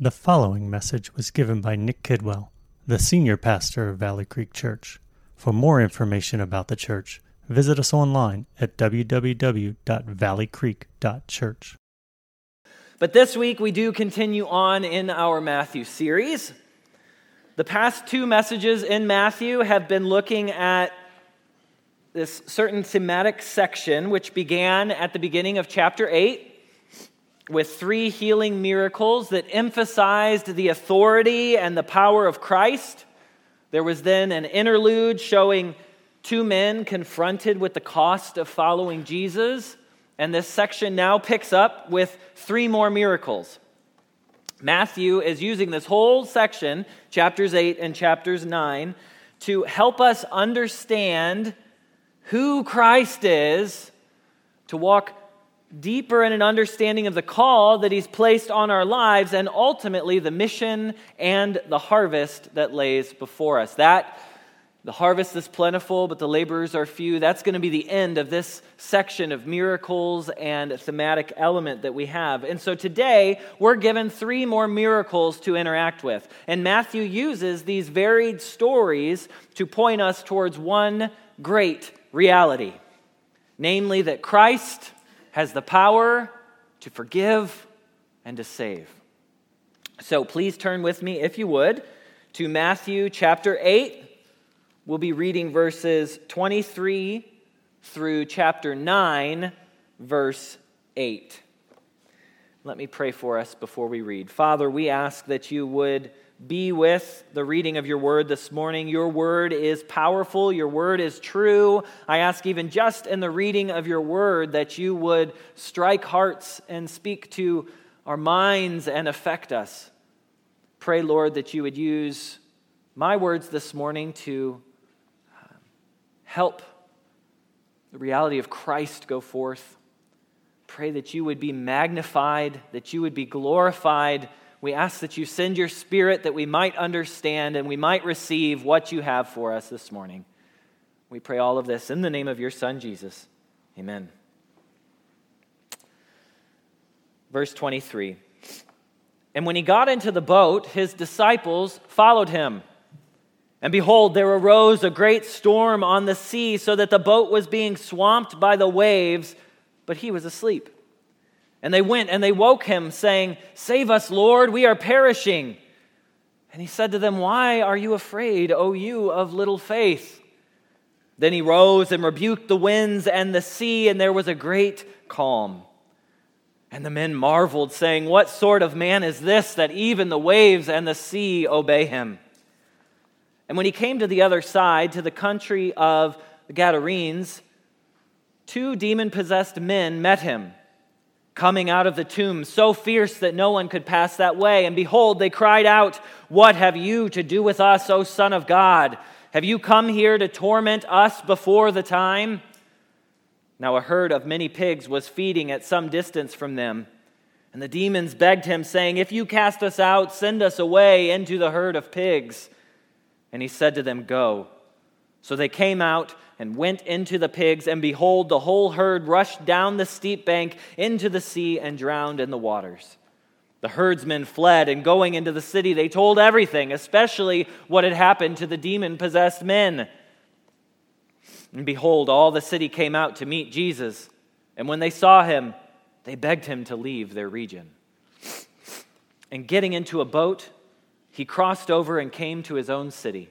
The following message was given by Nick Kidwell, the senior pastor of Valley Creek Church. For more information about the church, visit us online at www.valleycreek.church. But this week we do continue on in our Matthew series. The past two messages in Matthew have been looking at this certain thematic section, which began at the beginning of chapter 8 with three healing miracles that emphasized the authority and the power of Christ. There was then an interlude showing two men confronted with the cost of following Jesus. And this section now picks up with three more miracles. Matthew is using this whole section, chapters 8 and chapters 9, to help us understand who Christ is, to walk deeper in an understanding of the call that He's placed on our lives and ultimately the mission and the harvest that lays before us. That, the harvest is plentiful, but the laborers are few. That's going to be the end of this section of miracles and thematic element that we have. And so today, we're given three more miracles to interact with. And Matthew uses these varied stories to point us towards one great reality namely, that Christ has the power to forgive and to save. So please turn with me, if you would, to Matthew chapter 8. We'll be reading verses 23 through chapter 9, verse 8. Let me pray for us before we read. Father, we ask that you would be with the reading of your word this morning. Your word is powerful, your word is true. I ask, even just in the reading of your word, that you would strike hearts and speak to our minds and affect us. Pray, Lord, that you would use my words this morning to uh, help the reality of Christ go forth. Pray that you would be magnified, that you would be glorified we ask that you send your spirit that we might understand and we might receive what you have for us this morning. We pray all of this in the name of your Son, Jesus. Amen. Verse 23 And when he got into the boat, his disciples followed him. And behold, there arose a great storm on the sea, so that the boat was being swamped by the waves, but he was asleep. And they went and they woke him, saying, Save us, Lord, we are perishing. And he said to them, Why are you afraid, O you of little faith? Then he rose and rebuked the winds and the sea, and there was a great calm. And the men marveled, saying, What sort of man is this that even the waves and the sea obey him? And when he came to the other side, to the country of the Gadarenes, two demon possessed men met him coming out of the tomb, so fierce that no one could pass that way. And behold, they cried out, What have you to do with us, O Son of God? Have you come here to torment us before the time? Now, a herd of many pigs was feeding at some distance from them. And the demons begged him, saying, If you cast us out, send us away into the herd of pigs. And he said to them, Go. So they came out and went into the pigs, and behold, the whole herd rushed down the steep bank into the sea and drowned in the waters. The herdsmen fled, and going into the city, they told everything, especially what had happened to the demon possessed men. And behold, all the city came out to meet Jesus. And when they saw him, they begged him to leave their region. And getting into a boat, he crossed over and came to his own city.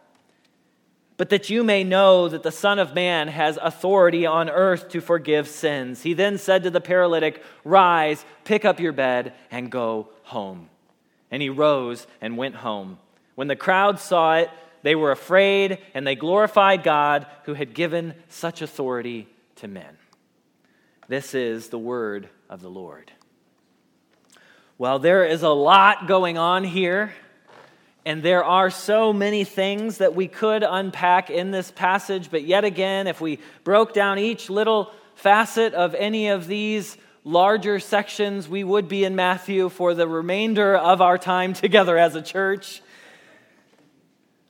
But that you may know that the Son of Man has authority on earth to forgive sins. He then said to the paralytic, Rise, pick up your bed, and go home. And he rose and went home. When the crowd saw it, they were afraid, and they glorified God who had given such authority to men. This is the word of the Lord. Well, there is a lot going on here And there are so many things that we could unpack in this passage, but yet again, if we broke down each little facet of any of these larger sections, we would be in Matthew for the remainder of our time together as a church.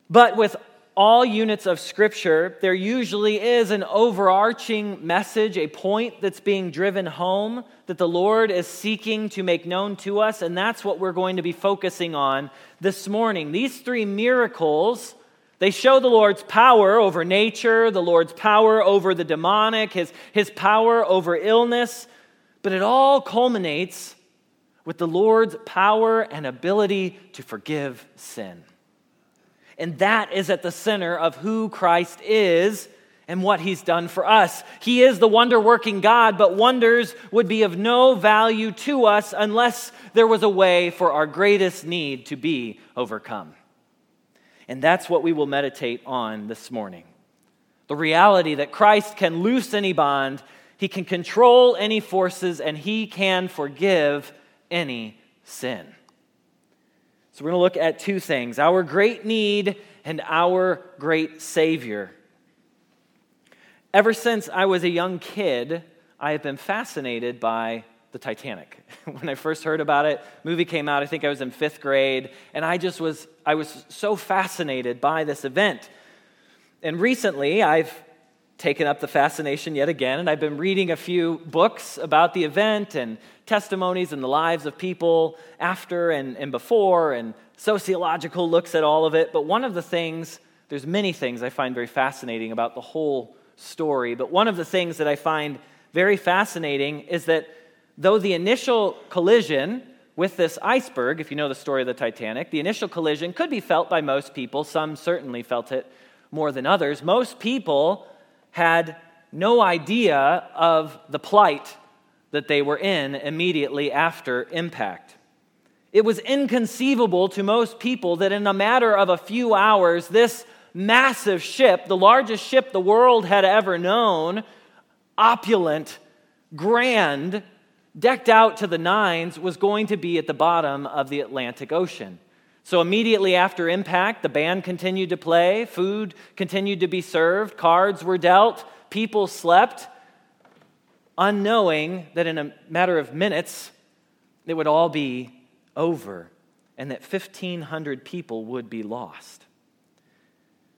But with all units of Scripture, there usually is an overarching message, a point that's being driven home that the Lord is seeking to make known to us, and that's what we're going to be focusing on this morning. These three miracles. They show the Lord's power over nature, the Lord's power over the demonic, his, his power over illness, but it all culminates with the Lord's power and ability to forgive sin. And that is at the center of who Christ is and what he's done for us. He is the wonder working God, but wonders would be of no value to us unless there was a way for our greatest need to be overcome. And that's what we will meditate on this morning. The reality that Christ can loose any bond, he can control any forces, and he can forgive any sin. So we're going to look at two things our great need and our great Savior. Ever since I was a young kid, I have been fascinated by the Titanic. when I first heard about it, movie came out, I think I was in 5th grade, and I just was I was so fascinated by this event. And recently, I've taken up the fascination yet again, and I've been reading a few books about the event and testimonies and the lives of people after and, and before, and sociological looks at all of it. But one of the things, there's many things I find very fascinating about the whole story, but one of the things that I find very fascinating is that though the initial collision with this iceberg, if you know the story of the Titanic, the initial collision could be felt by most people, some certainly felt it more than others. Most people had no idea of the plight that they were in immediately after impact. It was inconceivable to most people that in a matter of a few hours, this massive ship, the largest ship the world had ever known, opulent, grand, decked out to the nines, was going to be at the bottom of the Atlantic Ocean. So, immediately after impact, the band continued to play, food continued to be served, cards were dealt, people slept, unknowing that in a matter of minutes, it would all be over and that 1,500 people would be lost.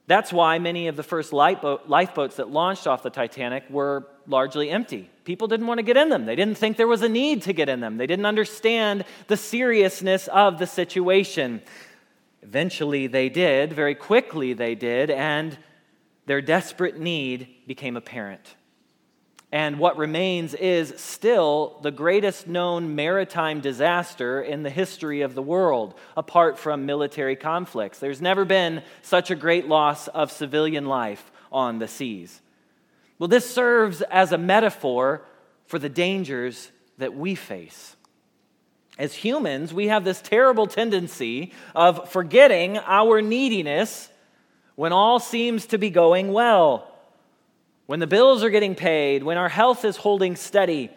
That's why many of the first lifeboats that launched off the Titanic were largely empty. People didn't want to get in them. They didn't think there was a need to get in them. They didn't understand the seriousness of the situation. Eventually, they did. Very quickly, they did. And their desperate need became apparent. And what remains is still the greatest known maritime disaster in the history of the world, apart from military conflicts. There's never been such a great loss of civilian life on the seas. Well, this serves as a metaphor for the dangers that we face. As humans, we have this terrible tendency of forgetting our neediness when all seems to be going well when the bills are getting paid, when our health is holding steady,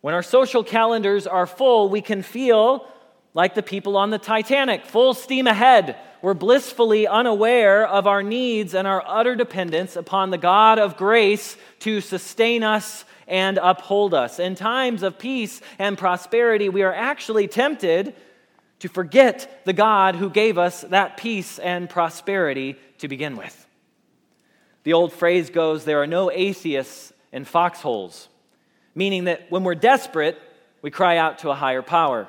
when our social calendars are full, we can feel like the people on the Titanic, full steam ahead. We're blissfully unaware of our needs and our utter dependence upon the God of grace to sustain us and uphold us. In times of peace and prosperity, we are actually tempted to forget the God who gave us that peace and prosperity to begin with. The old phrase goes there are no atheists in foxholes, meaning that when we're desperate, we cry out to a higher power.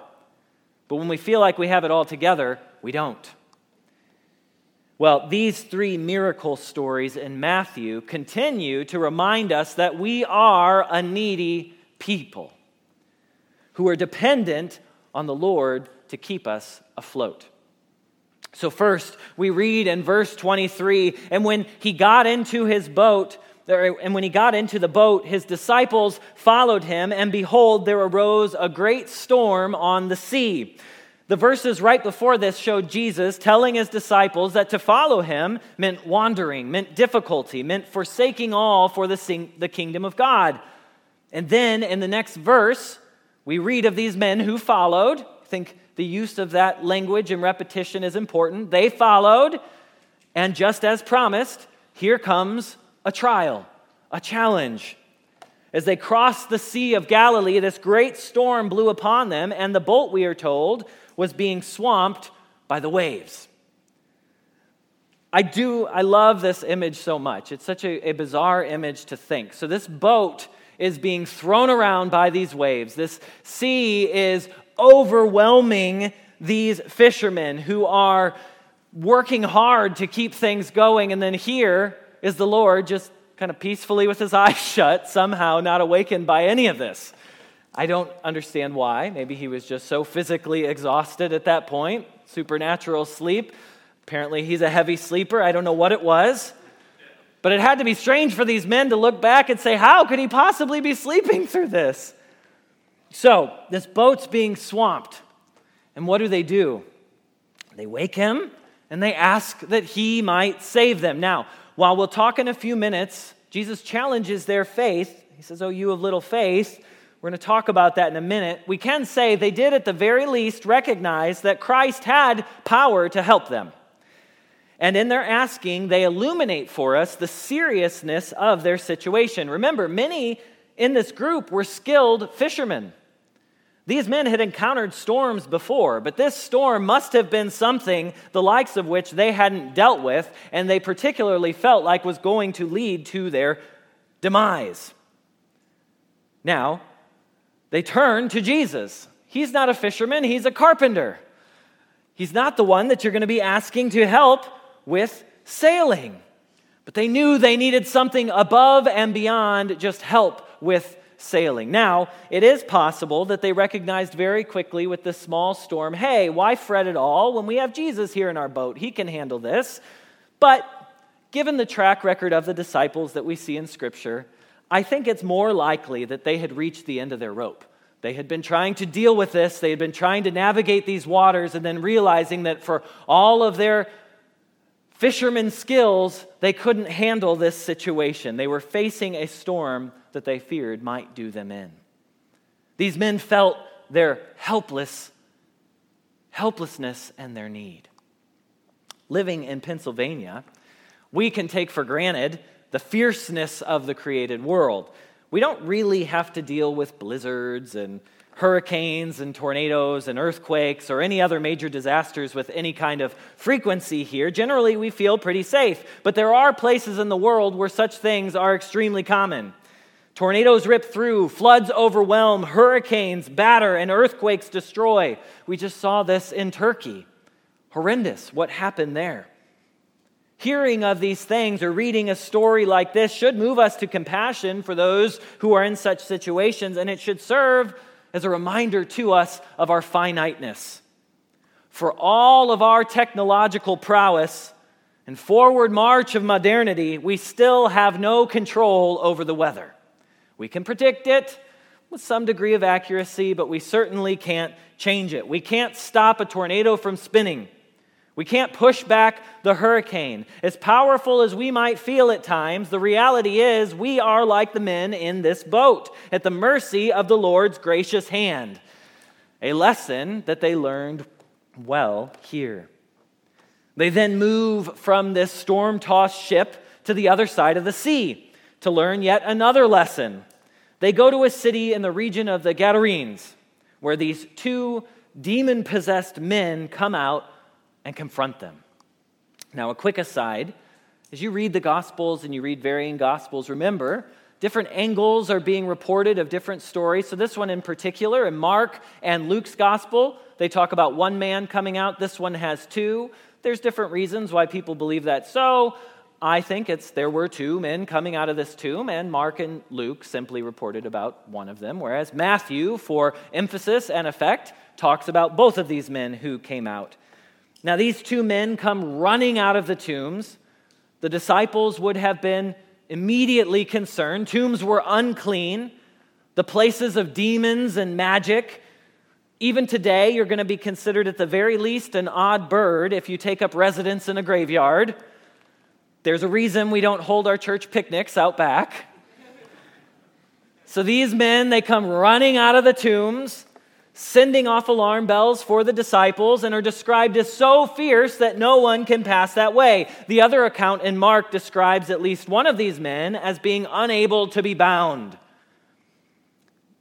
But when we feel like we have it all together, we don't. Well, these three miracle stories in Matthew continue to remind us that we are a needy people who are dependent on the Lord to keep us afloat. So, first, we read in verse 23 and when he got into his boat, and when he got into the boat, his disciples followed him, and behold, there arose a great storm on the sea. The verses right before this showed Jesus telling his disciples that to follow him meant wandering, meant difficulty, meant forsaking all for the, the kingdom of God. And then in the next verse, we read of these men who followed. Think the use of that language and repetition is important. They followed, and just as promised, here comes a trial, a challenge. As they crossed the Sea of Galilee, this great storm blew upon them, and the boat, we are told, was being swamped by the waves. I do, I love this image so much. It's such a, a, bizarre image to think. So, this boat is being thrown around by these waves. This sea is overwhelming these fishermen who are working hard to keep things going. And then here is the Lord just kind of peacefully with his eyes shut, somehow not awakened by any of this. I don't understand why. Maybe he was just so physically exhausted at that point, supernatural sleep. Apparently, he's a heavy sleeper. I don't know what it was. But it had to be strange for these men to look back and say, How could he possibly be sleeping through this? So, this boat's being swamped. And what do they do? They wake him and they ask that he might save them. Now, while we'll talk in a few minutes, Jesus challenges their faith. He says, Oh, you of little faith. We're going to talk about that in a minute. We can say they did, at the very least, recognize that Christ had power to help them. And in their asking, they illuminate for us the seriousness of their situation. Remember, many in this group were skilled fishermen. These men had encountered storms before, but this storm must have been something the likes of which they hadn't dealt with, and they particularly felt like was going to lead to their demise. Now, they turn to Jesus. He's not a fisherman, he's a carpenter. He's not the one that you're going to be asking to help with sailing. But they knew they needed something above and beyond just help with sailing. Now, it is possible that they recognized very quickly with this small storm hey, why fret at all when we have Jesus here in our boat? He can handle this. But given the track record of the disciples that we see in Scripture, I think it's more likely that they had reached the end of their rope. They had been trying to deal with this, they had been trying to navigate these waters, and then realizing that for all of their fishermen's skills, they couldn't handle this situation. They were facing a storm that they feared might do them in. These men felt their helpless helplessness and their need. Living in Pennsylvania, we can take for granted the fierceness of the created world. We don't really have to deal with blizzards and hurricanes and tornadoes and earthquakes or any other major disasters with any kind of frequency here. Generally, we feel pretty safe. But there are places in the world where such things are extremely common. Tornadoes rip through, floods overwhelm, hurricanes batter, and earthquakes destroy. We just saw this in Turkey. Horrendous what happened there. Hearing of these things or reading a story like this should move us to compassion for those who are in such situations, and it should serve as a reminder to us of our finiteness. For all of our technological prowess and forward march of modernity, we still have no control over the weather. We can predict it with some degree of accuracy, but we certainly can't change it. We can't stop a tornado from spinning. We can't push back the hurricane. As powerful as we might feel at times, the reality is we are like the men in this boat, at the mercy of the Lord's gracious hand. A lesson that they learned well here. They then move from this storm tossed ship to the other side of the sea to learn yet another lesson. They go to a city in the region of the Gadarenes, where these two demon possessed men come out and confront them. Now, a quick aside as you read the Gospels and you read varying Gospels, remember, different angles are being reported of different stories. So, this one in particular, in Mark and Luke's Gospel, they talk about one man coming out. This one has two. There's different reasons why people believe that. So, I think it's there were two men coming out of this tomb, and Mark and Luke simply reported about one of them, whereas Matthew, for emphasis and effect, talks about both of these men who came out. Now, these two men come running out of the tombs. The disciples would have been immediately concerned. Tombs were unclean, the places of demons and magic. Even today, you're going to be considered at the very least an odd bird if you take up residence in a graveyard. There's a reason we don't hold our church picnics out back. So these men, they come running out of the tombs sending off alarm bells for the disciples and are described as so fierce that no one can pass that way. The other account in Mark describes at least one of these men as being unable to be bound.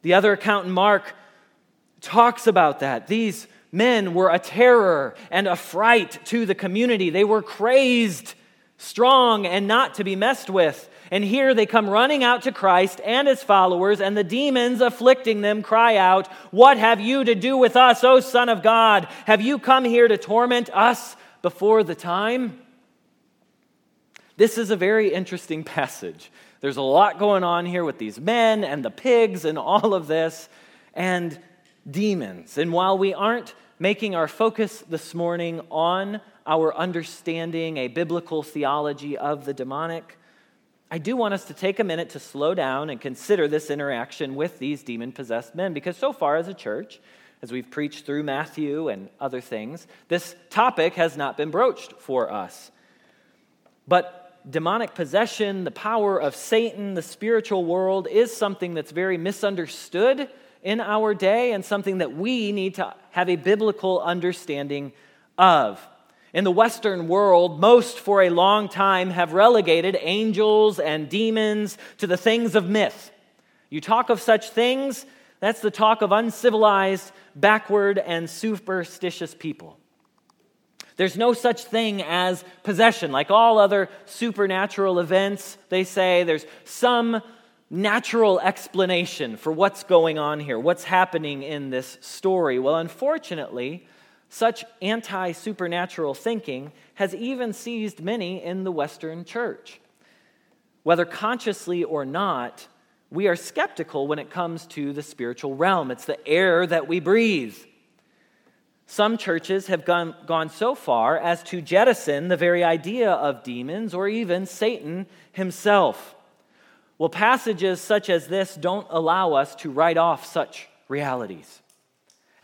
The other account in Mark talks about that. These men were a terror and a fright to the community. They were crazed, strong, and not to be messed with. And here they come running out to Christ and his followers, and the demons afflicting them cry out, What have you to do with us, O Son of God? Have you come here to torment us before the time? This is a very interesting passage. There's a lot going on here with these men and the pigs and all of this and demons. And while we aren't making our focus this morning on our understanding a biblical theology of the demonic, I do want us to take a minute to slow down and consider this interaction with these demon possessed men because so far as a church, as we've preached through Matthew and other things, this topic has not been broached for us. But demonic possession, the power of Satan, the spiritual world is something that's very misunderstood in our day and something that we need to have a biblical understanding of. In the Western world, most for a long time have relegated angels and demons to the things of myth. You talk of such things, that's the talk of uncivilized, backward, and superstitious people. There's no such thing as possession. Like all other supernatural events, they say there's some natural explanation for what's going on here, what's happening in this story. Well, unfortunately, such anti supernatural thinking has even seized many in the Western church. Whether consciously or not, we are skeptical when it comes to the spiritual realm. It's the air that we breathe. Some churches have gone, gone so far as to jettison the very idea of demons or even Satan himself. Well, passages such as this don't allow us to write off such realities.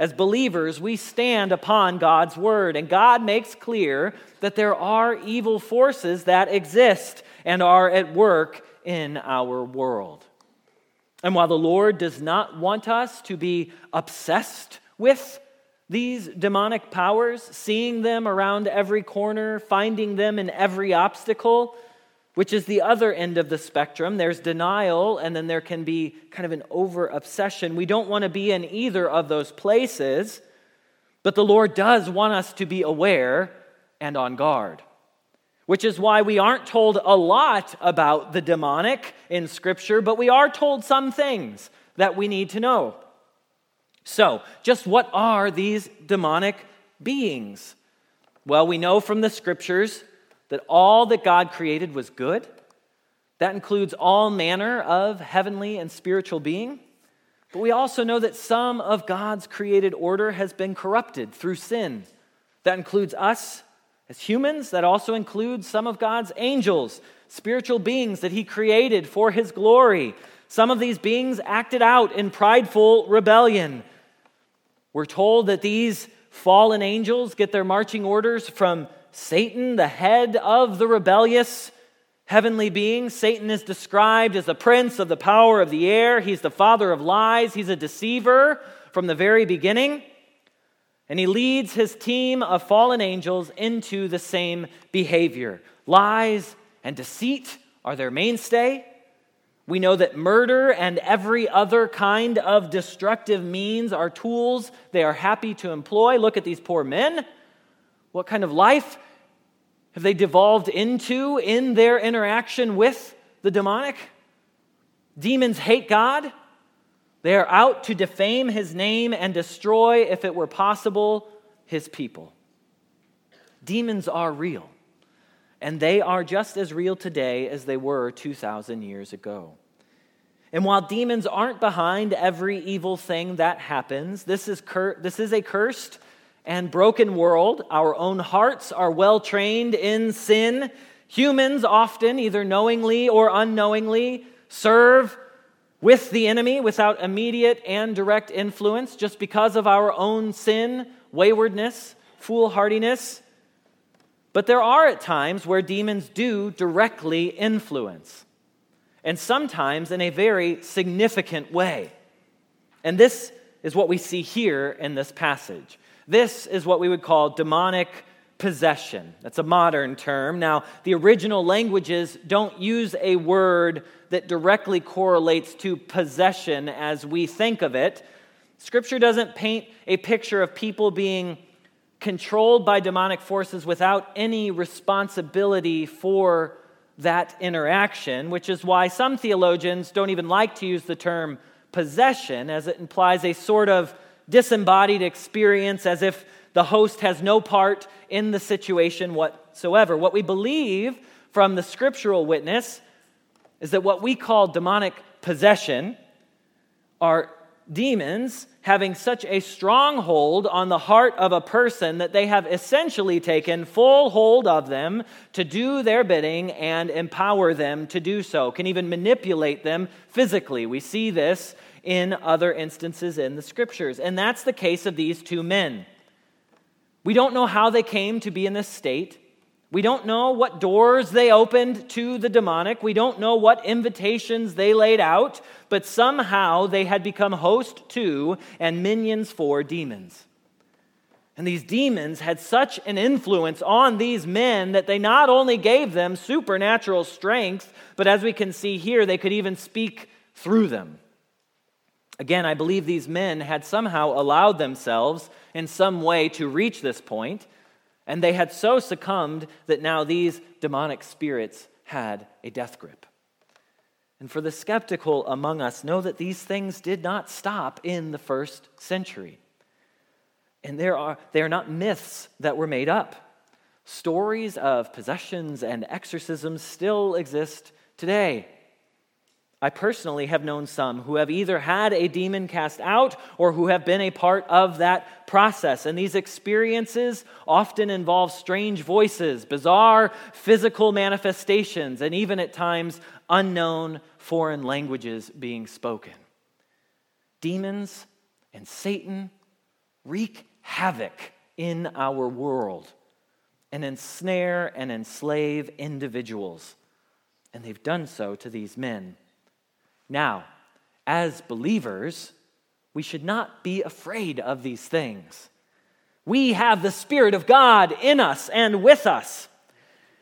As believers, we stand upon God's word, and God makes clear that there are evil forces that exist and are at work in our world. And while the Lord does not want us to be obsessed with these demonic powers, seeing them around every corner, finding them in every obstacle, which is the other end of the spectrum. There's denial, and then there can be kind of an over obsession. We don't want to be in either of those places, but the Lord does want us to be aware and on guard. Which is why we aren't told a lot about the demonic in Scripture, but we are told some things that we need to know. So, just what are these demonic beings? Well, we know from the Scriptures that all that God created was good. That includes all manner of heavenly and spiritual being. But we also know that some of God's created order has been corrupted through sin. That includes us as humans, that also includes some of God's angels, spiritual beings that He created for His glory. Some of these beings acted out in prideful rebellion. We're told that these fallen angels get their marching orders from Satan, the head of the rebellious heavenly being. Satan is described as the prince of the power of the air. He's the father of lies. He's a deceiver from the very beginning. And he leads his team of fallen angels into the same behavior. Lies and deceit are their mainstay. We know that murder and every other kind of destructive means are tools they are happy to employ. Look at these poor men. What kind of life have they devolved into in their interaction with the demonic? Demons hate God. They are out to defame his name and destroy, if it were possible, his people. Demons are real, and they are just as real today as they were 2,000 years ago. And while demons aren't behind every evil thing that happens, this is, cur- this is a cursed and broken world. Our own hearts are well trained in sin. Humans often, either knowingly or unknowingly, serve with the enemy without immediate and direct influence just because of our own sin, waywardness, foolhardiness. But there are at times where demons do directly influence, and sometimes in a very significant way. And this is what we see here in this passage. This is what we would call demonic possession. That's a modern term. Now, the original languages don't use a word that directly correlates to possession as we think of it. Scripture doesn't paint a picture of people being controlled by demonic forces without any responsibility for that interaction, which is why some theologians don't even like to use the term possession, as it implies a sort of disembodied experience, as if the host has no part in the situation whatsoever. What we believe from the scriptural witness is that what we call demonic possession are demons having such a strong hold on the heart of a person that they have essentially taken full hold of them to do their bidding and empower them to do so, can even manipulate them physically. We see this in other instances in the scriptures. And that's the case of these two men. We don't know how they came to be in this state. We don't know what doors they opened to the demonic. We don't know what invitations they laid out, but somehow they had become host to and minions for demons. And these demons had such an influence on these men that they not only gave them supernatural strength, but as we can see here, they could even speak through them. Again, I believe these men had somehow allowed themselves in some way to reach this point, and they had so succumbed that now these demonic spirits had a death grip. And for the skeptical among us, know that these things did not stop in the first century. And there are, they are not myths that were made up. Stories of possessions and exorcisms still exist today. I personally have known some who have either had a demon cast out or who have been a part of that process. And these experiences often involve strange voices, bizarre physical manifestations, and even at times unknown foreign languages being spoken. Demons and Satan wreak havoc in our world and ensnare and enslave individuals. And they've done so to these men. Now, as believers, we should not be afraid of these things. We have the Spirit of God in us and with us.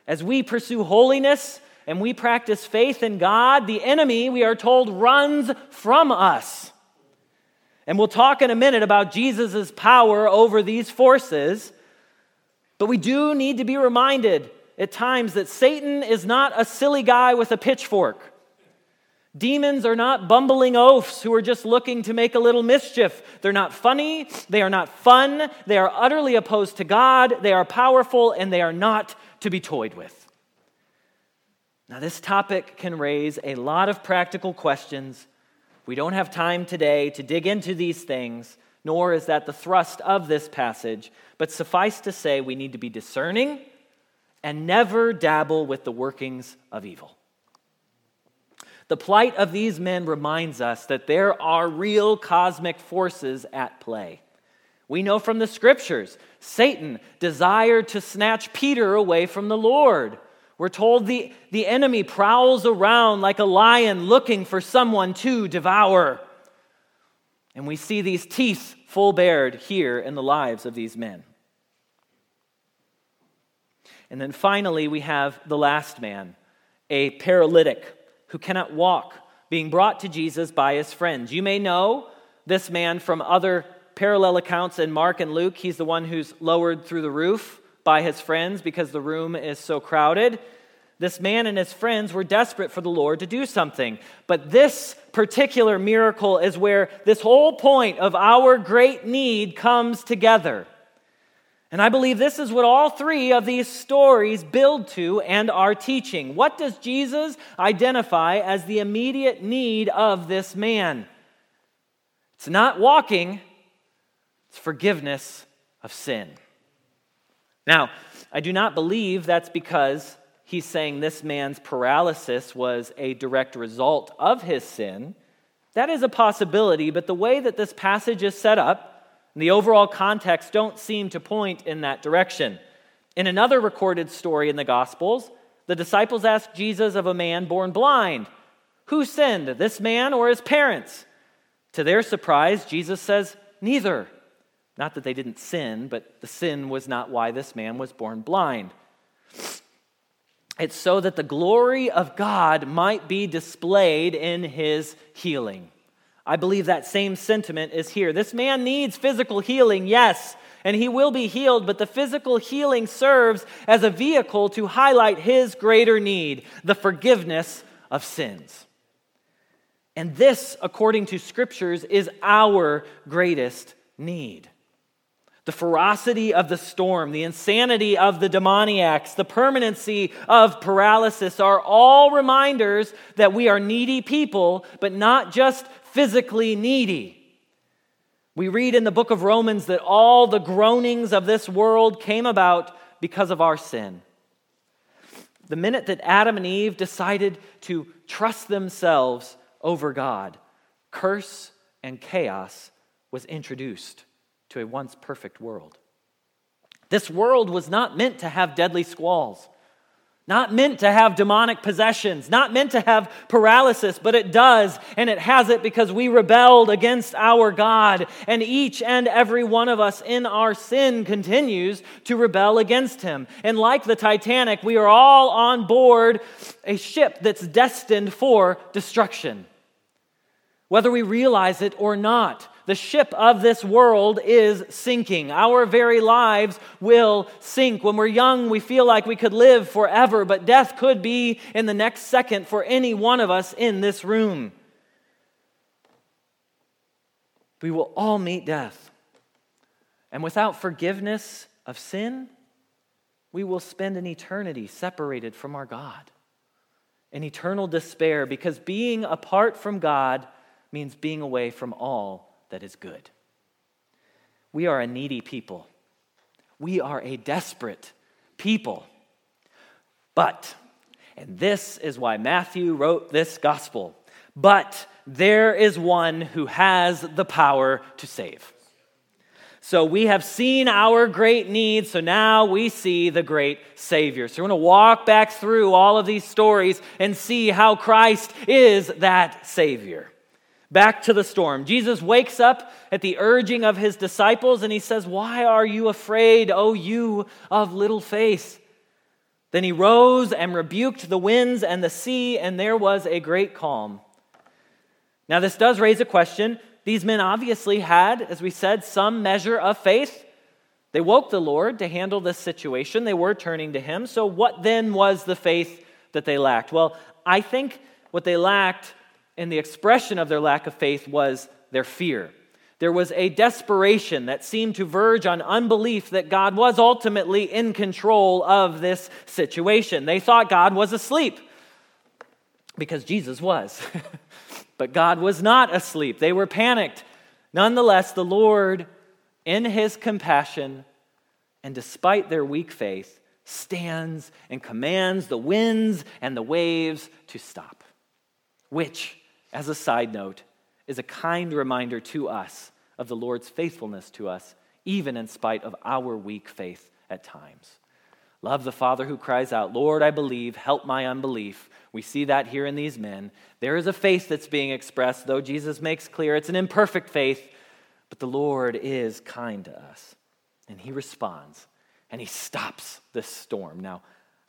As we pursue holiness and we practice faith in God, the enemy, we are told, runs from us. And we'll talk in a minute about Jesus' power over these forces. But we do need to be reminded at times that Satan is not a silly guy with a pitchfork. Demons are not bumbling oafs who are just looking to make a little mischief. They're not funny, they are not fun, they are utterly opposed to God, they are powerful, and they are not to be toyed with. Now, this topic can raise a lot of practical questions. We don't have time today to dig into these things, nor is that the thrust of this passage, but suffice to say, we need to be discerning and never dabble with the workings of evil. The plight of these men reminds us that there are real cosmic forces at play. We know from the scriptures, Satan desired to snatch Peter away from the Lord. We're told the, the enemy prowls around like a lion looking for someone to devour. And we see these teeth full bared here in the lives of these men. And then finally, we have the last man, a paralytic who cannot walk, being brought to Jesus by his friends. You may know this man from other parallel accounts in Mark and Luke. He's the one who's lowered through the roof by his friends because the room is so crowded. This man and his friends were desperate for the Lord to do something. But this particular miracle is where this whole point of our great need comes together. And I believe this is what all three of these stories build to and are teaching. What does Jesus identify as the immediate need of this man? It's not walking, it's forgiveness of sin. Now, I do not believe that's because he's saying this man's paralysis was a direct result of his sin. That is a possibility, but the way that this passage is set up, and the overall context don't seem to point in that direction. In another recorded story in the Gospels, the disciples asked Jesus of a man born blind, Who sinned, this man or his parents? To their surprise, Jesus says, Neither. Not that they didn't sin, but the sin was not why this man was born blind. It's so that the glory of God might be displayed in his healing. I believe that same sentiment is here. This man needs physical healing, yes, and he will be healed, but the physical healing serves as a vehicle to highlight his greater need the forgiveness of sins. And this, according to scriptures, is our greatest need. The ferocity of the storm, the insanity of the demoniacs, the permanency of paralysis are all reminders that we are needy people, but not just physically needy. We read in the book of Romans that all the groanings of this world came about because of our sin. The minute that Adam and Eve decided to trust themselves over God, curse and chaos was introduced to a once perfect world. This world was not meant to have deadly squalls not meant to have demonic possessions, not meant to have paralysis, but it does, and it has it because we rebelled against our God. And each and every one of us in our sin continues to rebel against Him. And like the Titanic, we are all on board a ship that's destined for destruction. Whether we realize it or not, the ship of this world is sinking. Our very lives will sink. When we're young, we feel like we could live forever, but death could be in the next second for any one of us in this room. We will all meet death. And without forgiveness of sin, we will spend an eternity separated from our God. An eternal despair, because being apart from God means being away from all that is good. We are a needy people. We are a desperate people. But, and this is why Matthew wrote this gospel, but there is one who has the power to save. So we have seen our great need, so now we see the great Savior. So we're going to walk back through all of these stories and see how Christ is that Savior. Back to the storm. Jesus wakes up at the urging of his disciples and he says, Why are you afraid, O you of little faith? Then he rose and rebuked the winds and the sea, and there was a great calm. Now, this does raise a question. These men obviously had, as we said, some measure of faith. They woke the Lord to handle this situation. They were turning to him. So, what then was the faith that they lacked? Well, I think what they lacked and the expression of their lack of faith was their fear. There was a desperation that seemed to verge on unbelief that God was ultimately in control of this situation. They thought God was asleep because Jesus was. but God was not asleep. They were panicked. Nonetheless, the Lord, in his compassion and despite their weak faith, stands and commands the winds and the waves to stop, which as a side note, is a kind reminder to us of the Lord's faithfulness to us, even in spite of our weak faith at times. Love the Father who cries out, Lord, I believe, help my unbelief. We see that here in these men. There is a faith that's being expressed, though Jesus makes clear it's an imperfect faith, but the Lord is kind to us. And he responds and he stops this storm. Now,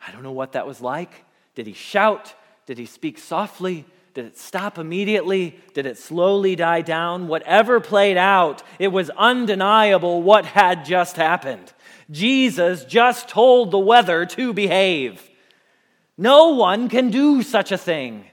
I don't know what that was like. Did he shout? Did he speak softly? Did it stop immediately? Did it slowly die down? Whatever played out, it was undeniable what had just happened. Jesus just told the weather to behave. No one can do such a thing.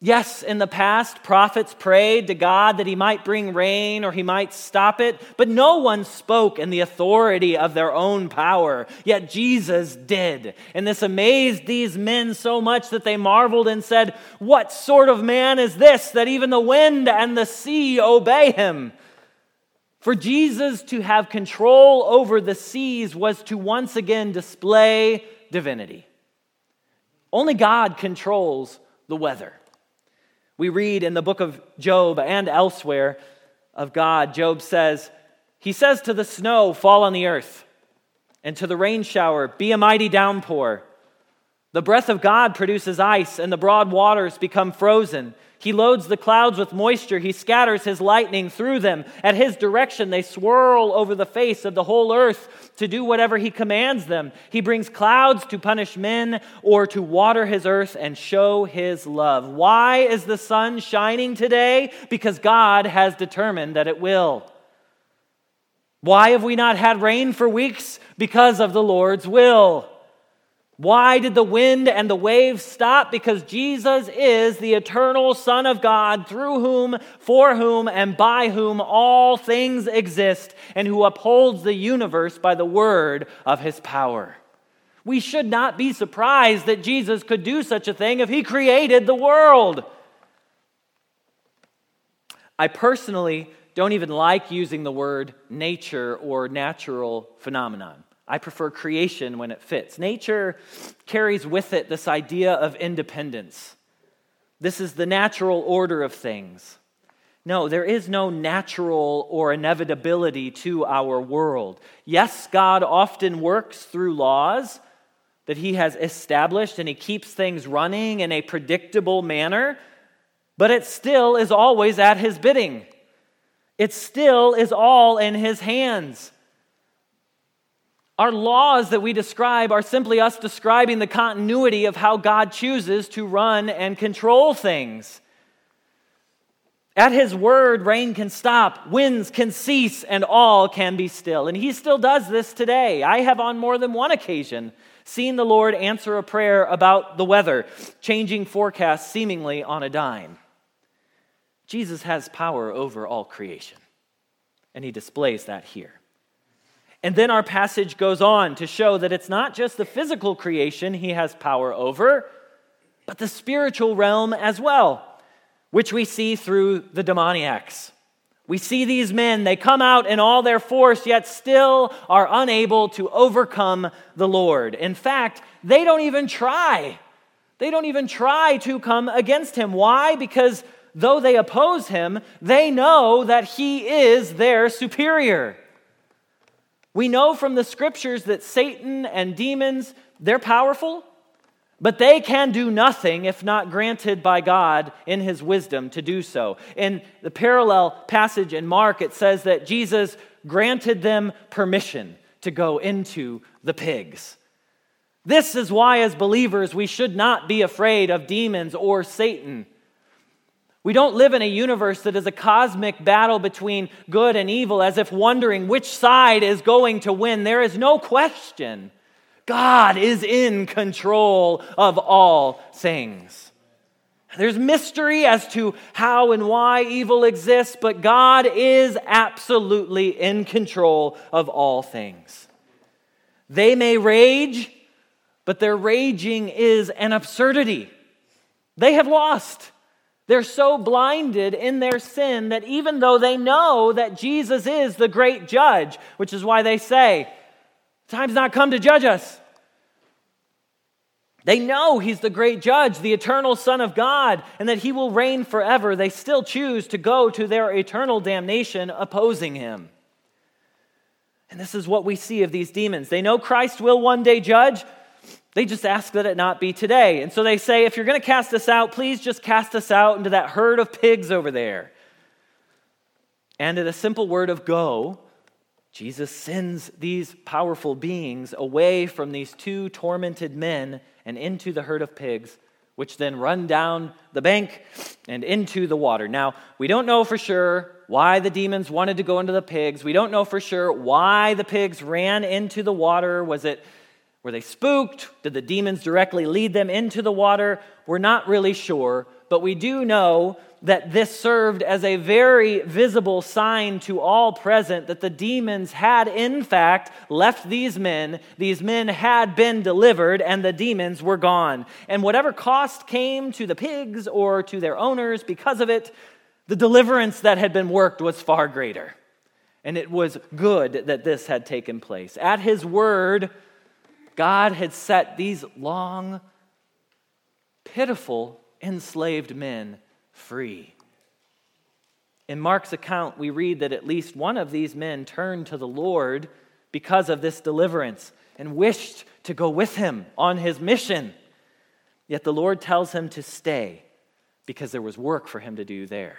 Yes, in the past, prophets prayed to God that he might bring rain or he might stop it, but no one spoke in the authority of their own power. Yet Jesus did. And this amazed these men so much that they marveled and said, What sort of man is this that even the wind and the sea obey him? For Jesus to have control over the seas was to once again display divinity. Only God controls the weather. We read in the book of Job and elsewhere of God, Job says, He says to the snow, Fall on the earth, and to the rain shower, Be a mighty downpour. The breath of God produces ice, and the broad waters become frozen. He loads the clouds with moisture. He scatters his lightning through them. At his direction, they swirl over the face of the whole earth to do whatever he commands them. He brings clouds to punish men or to water his earth and show his love. Why is the sun shining today? Because God has determined that it will. Why have we not had rain for weeks? Because of the Lord's will. Why did the wind and the waves stop? Because Jesus is the eternal Son of God, through whom, for whom, and by whom all things exist, and who upholds the universe by the word of his power. We should not be surprised that Jesus could do such a thing if he created the world. I personally don't even like using the word nature or natural phenomenon. I prefer creation when it fits. Nature carries with it this idea of independence. This is the natural order of things. No, there is no natural or inevitability to our world. Yes, God often works through laws that He has established and He keeps things running in a predictable manner, but it still is always at His bidding. It still is all in His hands. Our laws that we describe are simply us describing the continuity of how God chooses to run and control things. At his word, rain can stop, winds can cease, and all can be still. And he still does this today. I have on more than one occasion seen the Lord answer a prayer about the weather, changing forecasts seemingly on a dime. Jesus has power over all creation, and he displays that here. And then our passage goes on to show that it's not just the physical creation he has power over, but the spiritual realm as well, which we see through the demoniacs. We see these men, they come out in all their force, yet still are unable to overcome the Lord. In fact, they don't even try. They don't even try to come against him. Why? Because though they oppose him, they know that he is their superior. We know from the scriptures that Satan and demons, they're powerful, but they can do nothing if not granted by God in his wisdom to do so. In the parallel passage in Mark, it says that Jesus granted them permission to go into the pigs. This is why, as believers, we should not be afraid of demons or Satan. We don't live in a universe that is a cosmic battle between good and evil as if wondering which side is going to win. There is no question. God is in control of all things. There's mystery as to how and why evil exists, but God is absolutely in control of all things. They may rage, but their raging is an absurdity. They have lost. They're so blinded in their sin that even though they know that Jesus is the great judge, which is why they say, Time's not come to judge us. They know he's the great judge, the eternal Son of God, and that he will reign forever. They still choose to go to their eternal damnation opposing him. And this is what we see of these demons. They know Christ will one day judge, they just ask that it not be today. And so they say, if you're going to cast us out, please just cast us out into that herd of pigs over there. And at a simple word of go, Jesus sends these powerful beings away from these two tormented men and into the herd of pigs, which then run down the bank and into the water. Now, we don't know for sure why the demons wanted to go into the pigs. We don't know for sure why the pigs ran into the water. Was it were they spooked? Did the demons directly lead them into the water? We're not really sure, but we do know that this served as a very visible sign to all present that the demons had, in fact, left these men. These men had been delivered, and the demons were gone. And whatever cost came to the pigs or to their owners because of it, the deliverance that had been worked was far greater. And it was good that this had taken place. At his word, God had set these long, pitiful, enslaved men free. In Mark's account, we read that at least one of these men turned to the Lord because of this deliverance and wished to go with him on his mission. Yet the Lord tells him to stay because there was work for him to do there.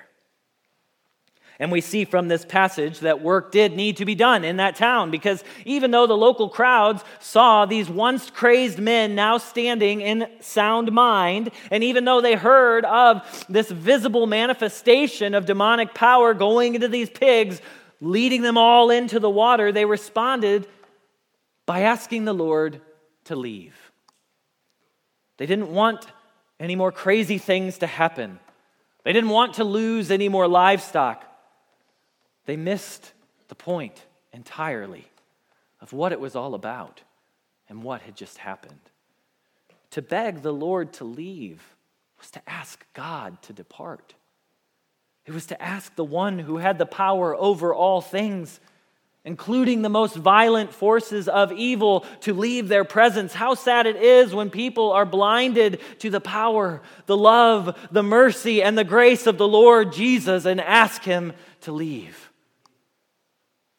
And we see from this passage that work did need to be done in that town because even though the local crowds saw these once crazed men now standing in sound mind, and even though they heard of this visible manifestation of demonic power going into these pigs, leading them all into the water, they responded by asking the Lord to leave. They didn't want any more crazy things to happen. They didn't want to lose any more livestock. They missed the point entirely of what it was all about and what had just happened. To beg the Lord to leave was to ask God to depart. It was to ask the one who had the power over all things, including the most violent forces of evil, to leave their presence. How sad it is when people are blinded to the power, the love, the mercy, and the grace of the Lord Jesus and ask Him to leave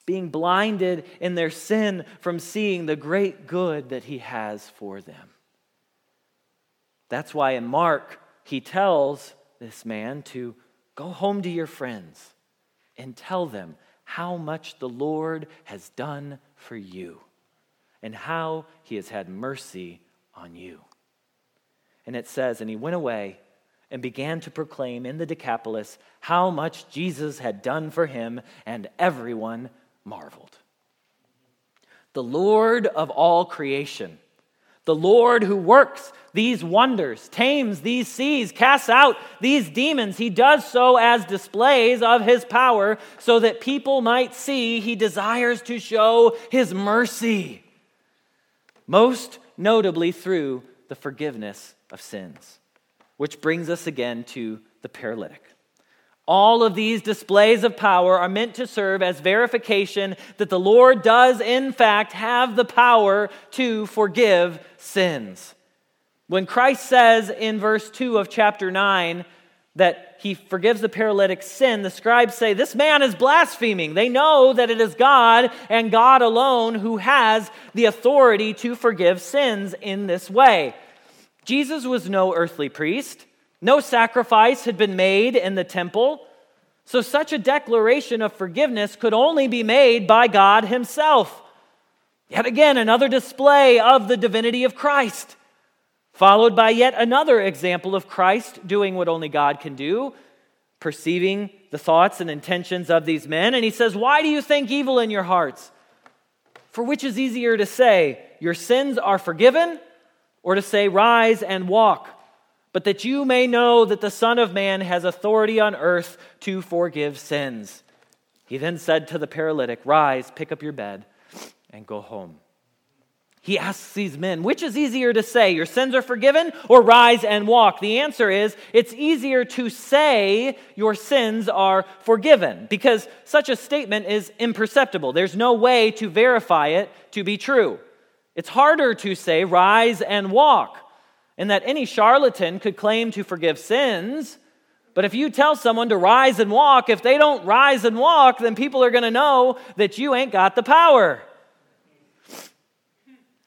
being blinded in their sin from seeing the great good that he has for them. That's why in Mark, he tells this man to go home to your friends and tell them how much the Lord has done for you and how he has had mercy on you. And it says, And he went away and began to proclaim in the Decapolis how much Jesus had done for him, and everyone marveled. The Lord of all creation, the Lord who works these wonders, tames these seas, casts out these demons, he does so as displays of his power so that people might see he desires to show his mercy, most notably through the forgiveness of sins. Which brings us again to the paralytic. All of these displays of power are meant to serve as verification that the Lord does, in fact, have the power to forgive sins. When Christ says in verse 2 of chapter 9 that he forgives the paralytic's sin, the scribes say, This man is blaspheming. They know that it is God and God alone who has the authority to forgive sins in this way. Jesus was no earthly priest. No sacrifice had been made in the temple. So, such a declaration of forgiveness could only be made by God Himself. Yet again, another display of the divinity of Christ, followed by yet another example of Christ doing what only God can do, perceiving the thoughts and intentions of these men. And He says, Why do you think evil in your hearts? For which is easier to say, Your sins are forgiven, or to say, Rise and walk? But that you may know that the Son of Man has authority on earth to forgive sins. He then said to the paralytic, Rise, pick up your bed, and go home. He asks these men, which is easier to say, your sins are forgiven, or rise and walk? The answer is, it's easier to say your sins are forgiven, because such a statement is imperceptible. There's no way to verify it to be true. It's harder to say, rise and walk and that any charlatan could claim to forgive sins. But if you tell someone to rise and walk, if they don't rise and walk, then people are going to know that you ain't got the power.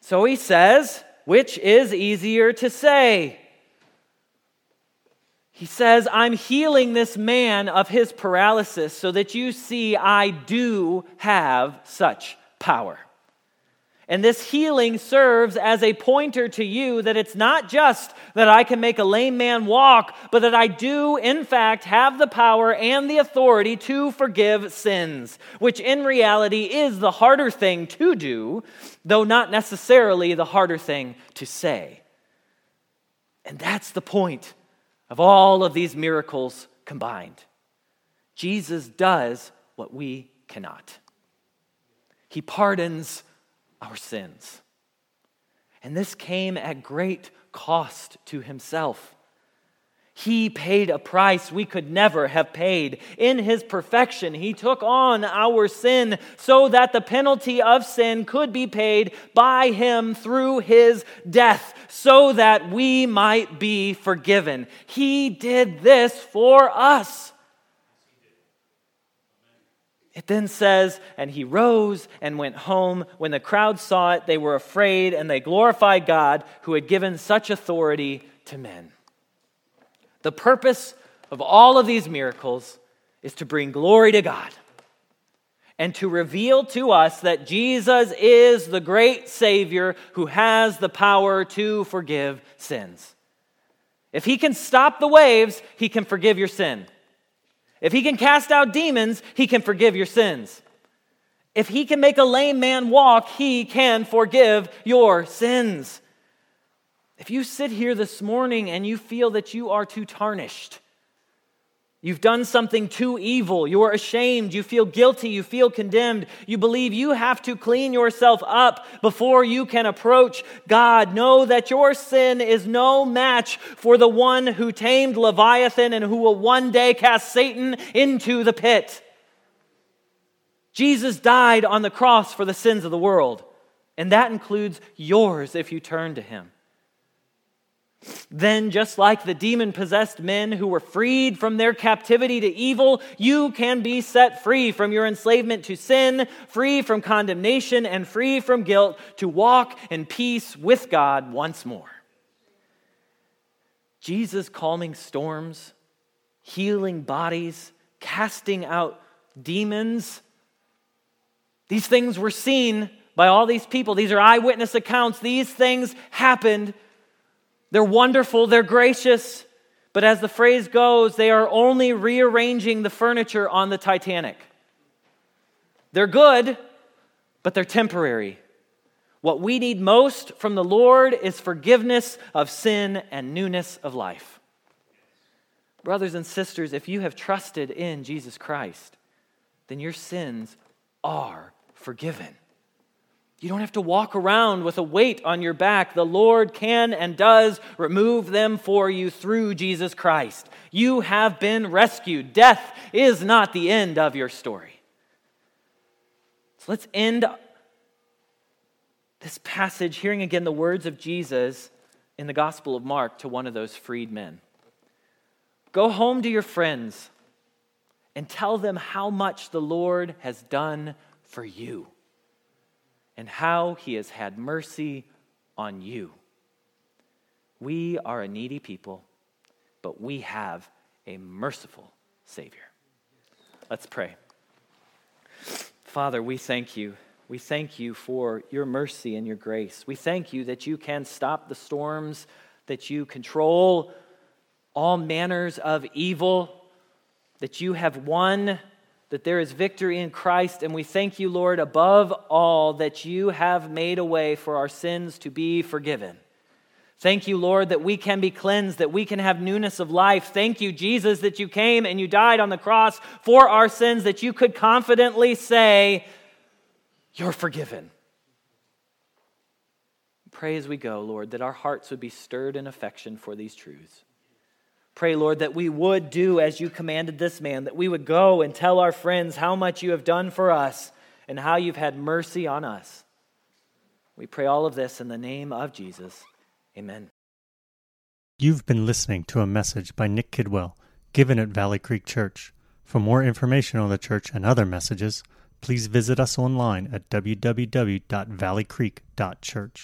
So he says, which is easier to say? He says, I'm healing this man of his paralysis so that you see I do have such power. And this healing serves as a pointer to you that it's not just that I can make a lame man walk, but that I do, in fact, have the power and the authority to forgive sins, which in reality is the harder thing to do, though not necessarily the harder thing to say. And that's the point of all of these miracles combined. Jesus does what we cannot, He pardons our sins. And this came at great cost to himself. He paid a price we could never have paid. In his perfection, he took on our sin so that the penalty of sin could be paid by him through his death, so that we might be forgiven. He did this for us. It then says, and he rose and went home. When the crowd saw it, they were afraid and they glorified God who had given such authority to men. The purpose of all of these miracles is to bring glory to God and to reveal to us that Jesus is the great Savior who has the power to forgive sins. If he can stop the waves, he can forgive your sin. If he can cast out demons, he can forgive your sins. If he can make a lame man walk, he can forgive your sins. If you sit here this morning and you feel that you are too tarnished, You've done something too evil. You're ashamed. You feel guilty. You feel condemned. You believe you have to clean yourself up before you can approach God. Know that your sin is no match for the one who tamed Leviathan and who will one day cast Satan into the pit. Jesus died on the cross for the sins of the world, and that includes yours if you turn to him. Then, just like the demon possessed men who were freed from their captivity to evil, you can be set free from your enslavement to sin, free from condemnation, and free from guilt to walk in peace with God once more. Jesus calming storms, healing bodies, casting out demons. These things were seen by all these people. These are eyewitness accounts. These things happened they're wonderful, they're gracious, but as the phrase goes, they are only rearranging the furniture on the Titanic. They're good, but they're temporary. What we need most from the Lord is forgiveness of sin and newness of life. Brothers and sisters, if you have trusted in Jesus Christ, then your sins are forgiven. You don't have to walk around with a weight on your back. The Lord can and does remove them for you through Jesus Christ. You have been rescued. Death is not the end of your story. So let's end this passage hearing again the words of Jesus in the Gospel of Mark to one of those freed men. Go home to your friends and tell them how much the Lord has done for you and how he has had mercy on you. We are a needy people, but we have a merciful Savior. Let's pray. Father, we thank you. We thank you for your mercy and your grace. We thank you that you can stop the storms, that you control all manners of evil, that you have won that there is victory in Christ, and we thank you, Lord, above all, that you have made a way for our sins to be forgiven. Thank you, Lord, that we can be cleansed, that we can have newness of life. Thank you, Jesus, that you came and you died on the cross for our sins, that you could confidently say, You're forgiven. Pray as we go, Lord, that our hearts would be stirred in affection for these truths. Pray, Lord, that we would do as you commanded this man, that we would go and tell our friends how much you have done for us and how you've had mercy on us. We pray all of this in the name of Jesus. Amen. You've been listening to a message by Nick Kidwell, given at Valley Creek Church. For more information on the church and other messages, please visit us online at www.valleycreek.church.